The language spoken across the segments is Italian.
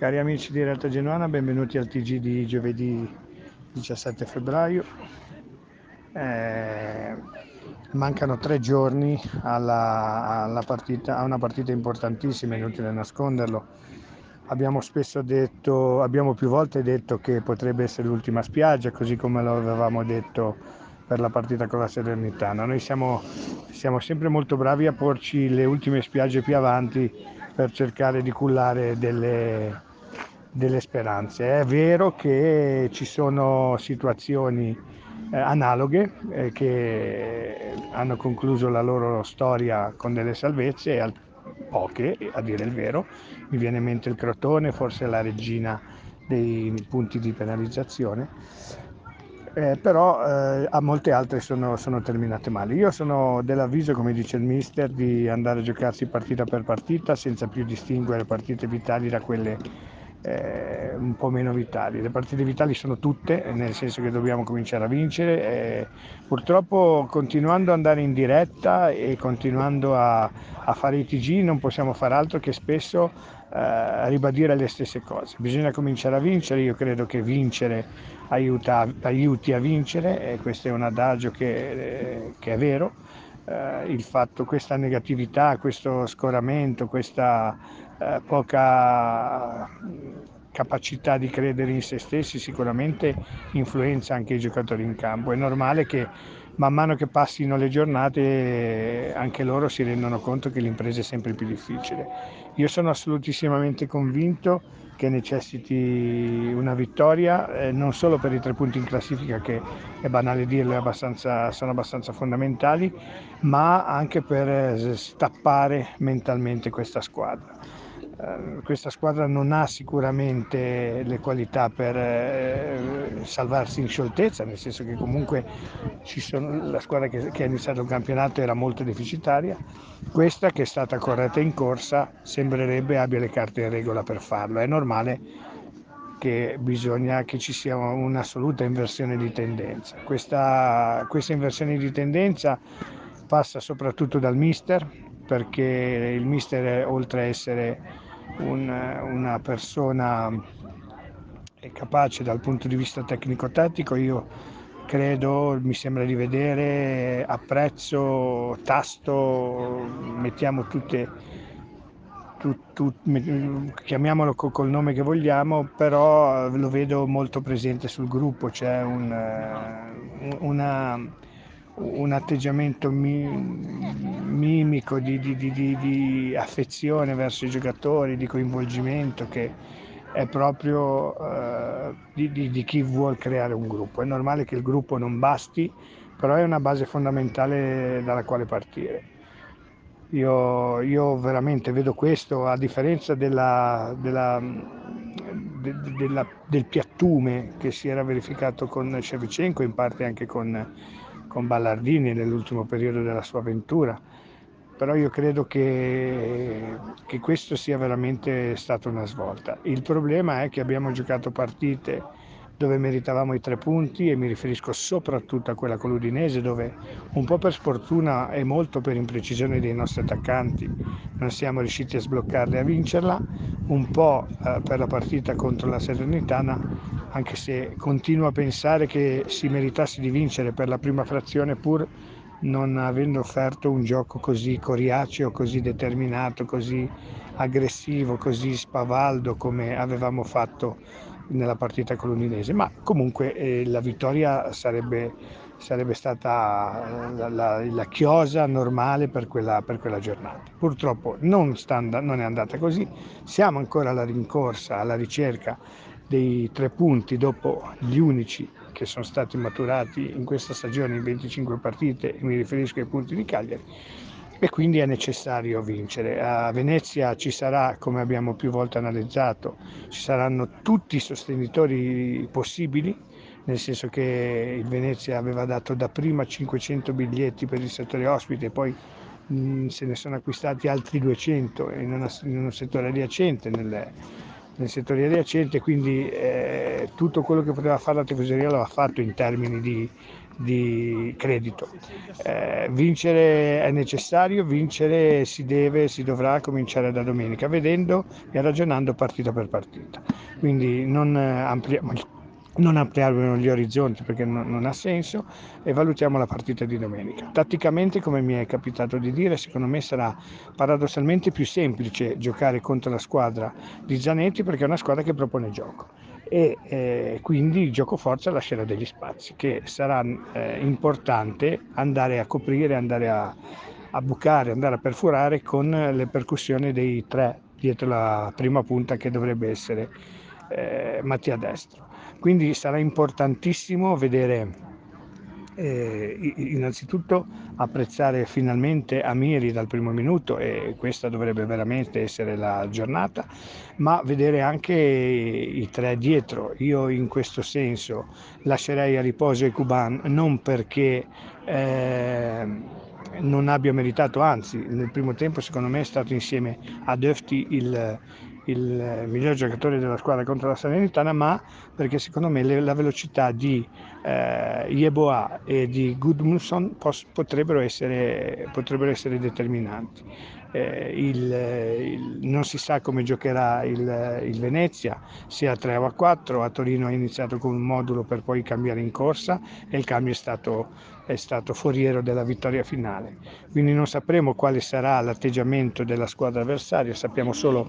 Cari amici di Realtà Genuana, benvenuti al TG di giovedì 17 febbraio. Eh, mancano tre giorni alla, alla partita, a una partita importantissima, inutile nasconderlo. Abbiamo spesso detto, abbiamo più volte detto che potrebbe essere l'ultima spiaggia, così come lo avevamo detto per la partita con la Salernitana. Noi siamo, siamo sempre molto bravi a porci le ultime spiagge più avanti per cercare di cullare delle, delle speranze. È vero che ci sono situazioni eh, analoghe eh, che hanno concluso la loro storia con delle salvezze, e poche a dire il vero. Mi viene in mente il Crotone, forse la regina dei punti di penalizzazione. Eh, però eh, a molte altre sono, sono, terminate male. Io sono dell'avviso, come dice il mister, di andare a giocarsi partita per partita senza più distinguere partite vitali da quelle eh, un po' meno vitali. Le partite vitali sono tutte, nel senso che dobbiamo cominciare a vincere. Eh, purtroppo continuando ad andare in diretta e continuando a, a, fare i TG non possiamo fare altro che spesso eh, ribadire le stesse cose. Bisogna cominciare a vincere, io credo che vincere aiuta, aiuti a vincere e questo è un adagio che, eh, che è vero. Eh, il fatto, questa negatività, questo scoramento, questa eh, poca capacità di credere in se stessi sicuramente influenza anche i giocatori in campo. È normale che man mano che passino le giornate anche loro si rendono conto che l'impresa è sempre più difficile. Io sono assolutissimamente convinto che necessiti una vittoria, eh, non solo per i tre punti in classifica che è banale dirlo, abbastanza, sono abbastanza fondamentali, ma anche per eh, stappare mentalmente questa squadra. Eh, questa squadra non ha sicuramente le qualità per eh, salvarsi in scioltezza, nel senso che comunque sono, la squadra che, che ha iniziato il campionato era molto deficitaria, questa che è stata corretta in corsa sembrerebbe abbia le carte in regola per farlo, è normale che bisogna che ci sia un'assoluta inversione di tendenza. Questa, questa inversione di tendenza passa soprattutto dal mister, perché il mister oltre a essere un, una persona capace dal punto di vista tecnico-tattico, io credo, mi sembra di vedere, apprezzo, tasto, mettiamo tutte, tu, tu, chiamiamolo col nome che vogliamo, però lo vedo molto presente sul gruppo, c'è un, una un atteggiamento mimico di, di, di, di, affezione verso i giocatori, di coinvolgimento che è proprio uh, di, chi vuole creare un gruppo. È normale che il gruppo non basti, però è una base fondamentale dalla quale partire. Io, io veramente vedo questo, a differenza della, della, de, della, del piattume che si era verificato con Shevchenko, in parte anche con con Ballardini nell'ultimo periodo della sua avventura, però io credo che, che questo sia veramente stata una svolta. Il problema è che abbiamo giocato partite dove meritavamo i tre punti e mi riferisco soprattutto a quella con l'Udinese dove un po' per sfortuna e molto per imprecisione dei nostri attaccanti non siamo riusciti a sbloccarla e a vincerla, un po' eh, per la partita contro la Salernitana anche se continuo a pensare che si meritasse di vincere per la prima frazione pur non avendo offerto un gioco così coriaceo, così determinato, così aggressivo, così spavaldo come avevamo fatto nella partita con l'Udinese, ma comunque eh, la vittoria sarebbe, sarebbe stata la, la, la, chiosa normale per quella, per quella giornata. Purtroppo non, and- non è andata così, siamo ancora alla rincorsa, alla ricerca dei tre punti dopo gli unici che sono stati maturati in questa stagione in 25 partite, mi riferisco ai punti di Cagliari, e quindi è necessario vincere. A Venezia ci sarà, come abbiamo più volte analizzato, ci saranno tutti i sostenitori possibili, nel senso che il Venezia aveva dato da prima 500 biglietti per il settore ospite, poi mh, mm, se ne sono acquistati altri 200 in, una, in un settore adiacente nel, nel settore adiacente, quindi eh, tutto quello che poteva fare la tifoseria l'ha fatto in termini di, di credito. Eh, vincere è necessario, vincere si deve, si dovrà cominciare da domenica, vedendo e ragionando partita per partita. Quindi non ampliamo non ampliamo gli orizzonti perché non, non, ha senso e valutiamo la partita di domenica. Tatticamente, come mi è capitato di dire, secondo me sarà paradossalmente più semplice giocare contro la squadra di Zanetti perché è una squadra che propone gioco e eh, quindi il gioco forza lascerà degli spazi che sarà eh, importante andare a coprire, andare a, a bucare, andare a perforare con le percussioni dei tre dietro la prima punta che dovrebbe essere eh, Mattia Destro. Quindi sarà importantissimo vedere eh, innanzitutto apprezzare finalmente Amiri dal primo minuto e questa dovrebbe veramente essere la giornata, ma vedere anche i tre dietro. Io in questo senso lascerei a riposo i Kuban non perché eh, non abbia meritato, anzi nel primo tempo secondo me è stato insieme a Döfti il, il miglior giocatore della squadra contro la Salernitana, ma perché secondo me la velocità di eh, Yeboah e di Gudmundsson potrebbero potrebbero essere determinanti eh, il, il, non si sa come giocherà il, il, Venezia, sia a 3 o a 4, a Torino ha iniziato con un modulo per poi cambiare in corsa e il cambio è stato, è stato foriero della vittoria finale. Quindi non sapremo quale sarà l'atteggiamento della squadra avversaria, sappiamo solo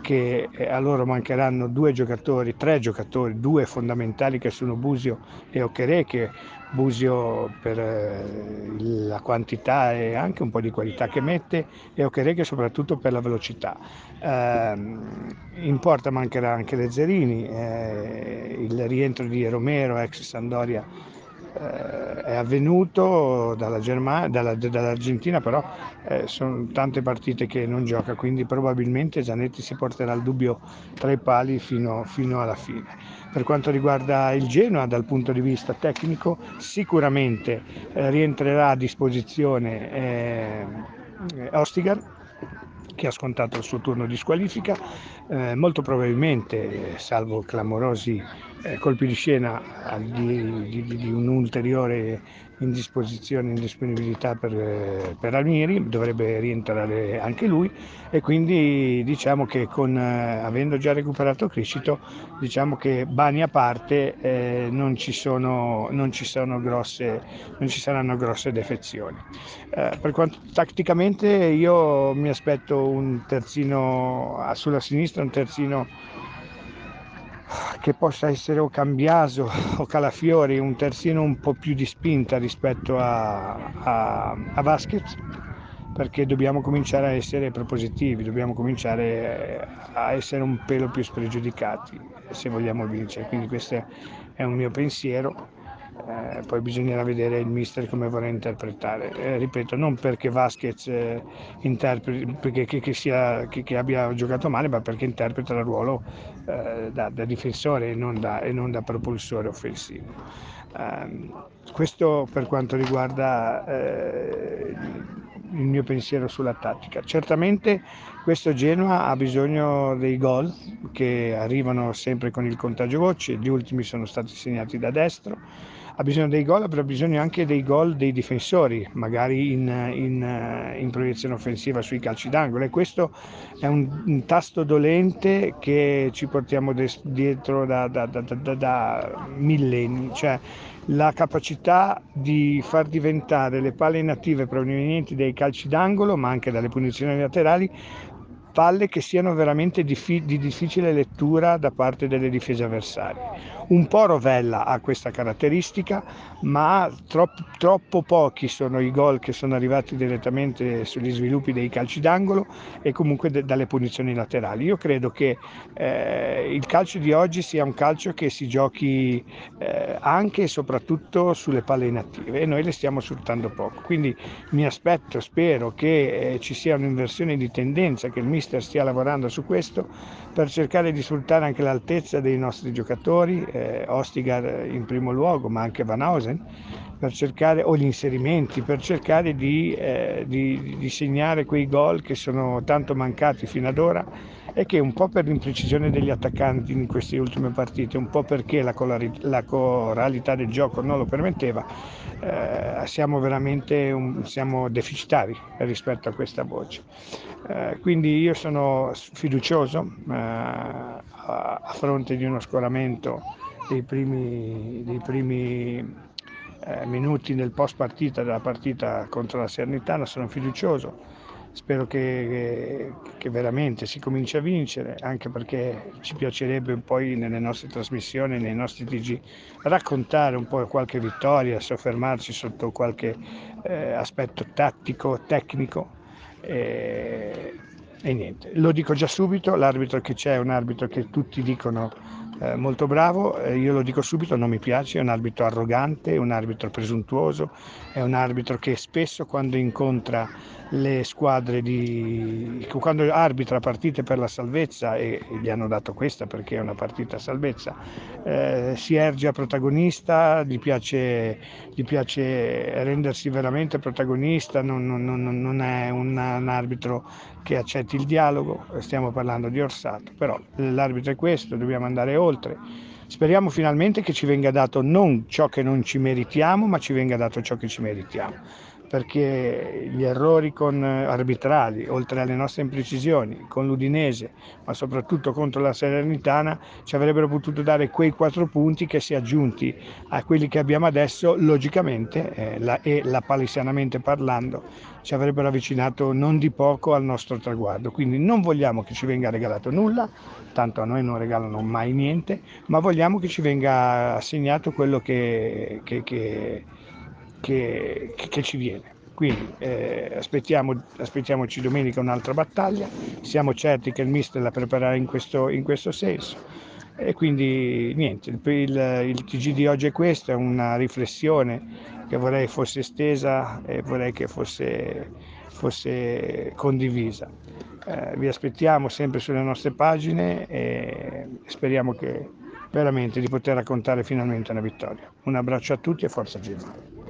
che eh, a loro mancheranno due giocatori, tre giocatori, due fondamentali che sono Busio e Occherè che Busio per eh, la quantità e anche un po' di qualità che mette e Okereke soprattutto per la velocità. Eh, in porta mancherà anche Lezzerini, eh, il rientro di Romero, ex Sandoria eh, è avvenuto dalla Germania, dalla, dall'Argentina, però eh, sono tante partite che non gioca, quindi probabilmente Zanetti si porterà il dubbio tra i pali fino, fino alla fine. Per quanto riguarda il Genoa, dal punto di vista tecnico, sicuramente eh, rientrerà a disposizione eh, Ostigar che ha scontato il suo turno di squalifica, eh, molto probabilmente, salvo clamorosi eh, colpi di scena di, di, di, un ulteriore indisposizione, indisponibilità per, per Almieri, dovrebbe rientrare anche lui e quindi diciamo che con, eh, avendo già recuperato Criscito, diciamo che Bani a parte eh, non, ci sono, non, ci grosse, non ci saranno grosse defezioni. Eh, per quanto tatticamente io mi aspetto un terzino sulla sinistra, un terzino che possa essere o Cambiaso o Calafiori, un terzino un po' più di spinta rispetto a, a, a Vasquez, perché dobbiamo cominciare a essere propositivi, dobbiamo cominciare a essere un pelo più spregiudicati se vogliamo vincere. Quindi questo è un mio pensiero eh, poi bisognerà vedere il mister come vorrà interpretare. Eh, ripeto, non perché Vasquez eh, interpreti, perché che, che, sia, che, che, abbia giocato male, ma perché interpreta il ruolo eh, da, da, difensore e non da, e non da propulsore offensivo. Ehm, questo per quanto riguarda eh, il mio pensiero sulla tattica. Certamente questo Genoa ha bisogno dei gol che arrivano sempre con il contagio voce, gli ultimi sono stati segnati da destro ha bisogno dei gol, ha bisogno anche dei gol dei difensori, magari in, in, in proiezione offensiva sui calci d'angolo e questo è un, un tasto dolente che ci portiamo des, dietro da, da, da, da millenni, cioè la capacità di far diventare le palle inattive provenienti dai calci d'angolo, ma anche dalle punizioni laterali, palle che siano veramente di difficile lettura da parte delle difese avversarie. Un po' Rovella ha questa caratteristica, ma troppo, troppo pochi sono i gol che sono arrivati direttamente sugli sviluppi dei calci d'angolo e comunque de- dalle punizioni laterali. Io credo che eh, il calcio di oggi sia un calcio che si giochi eh, anche e soprattutto sulle palle inattive e noi le stiamo sfruttando poco. Quindi mi aspetto, spero che eh, ci sia un'inversione di tendenza, che il mister stia lavorando su questo per cercare di sfruttare anche l'altezza dei nostri giocatori eh, Ostigar in primo luogo, ma anche Van Hausen, cercare, o gli inserimenti, per cercare di, eh, di, di segnare quei gol che sono tanto mancati fino ad ora è che un po' per l'imprecisione degli attaccanti in queste ultime partite, un po' perché la, la coralità del gioco non lo permetteva, eh, siamo veramente un, siamo deficitari rispetto a questa voce. Eh, quindi io sono fiducioso eh, a, fronte di uno scoramento dei primi, dei primi eh, minuti nel post partita della partita contro la Sernitana, sono fiducioso, spero che, che, veramente si cominci a vincere, anche perché ci piacerebbe poi nelle nostre trasmissioni, nei nostri TG, raccontare un po' qualche vittoria, soffermarci sotto qualche eh, aspetto tattico, tecnico. E, e niente, lo dico già subito, l'arbitro che c'è è un arbitro che tutti dicono eh, molto bravo, eh, io lo dico subito, non mi piace, è un arbitro arrogante, un arbitro presuntuoso, è un arbitro che spesso quando incontra le squadre di quando arbitra partite per la salvezza e gli hanno dato questa perché è una partita a salvezza eh, si erge a protagonista gli piace, gli piace rendersi veramente protagonista non, non, non, non è un, un, arbitro che accetti il dialogo stiamo parlando di Orsato però l'arbitro è questo dobbiamo andare oltre speriamo finalmente che ci venga dato non ciò che non ci meritiamo ma ci venga dato ciò che ci meritiamo perché gli errori con eh, arbitrali, oltre alle nostre imprecisioni, con l'Udinese, ma soprattutto contro la Salernitana, ci avrebbero potuto dare quei quattro punti che si aggiunti a quelli che abbiamo adesso, logicamente eh, la, e la palesianamente parlando, ci avrebbero avvicinato non di poco al nostro traguardo. Quindi non vogliamo che ci venga regalato nulla, tanto a noi non regalano mai niente, ma vogliamo che ci venga assegnato quello che, che, che che, che ci viene. Quindi eh, aspettiamo, aspettiamoci domenica un'altra battaglia, siamo certi che il mister la preparerà in questo, in questo senso. E quindi niente, il, il, il, TG di oggi è questo, è una riflessione che vorrei fosse estesa e vorrei che fosse, fosse condivisa. Eh, vi aspettiamo sempre sulle nostre pagine e speriamo che veramente di poter raccontare finalmente una vittoria. Un abbraccio a tutti e forza Gemma.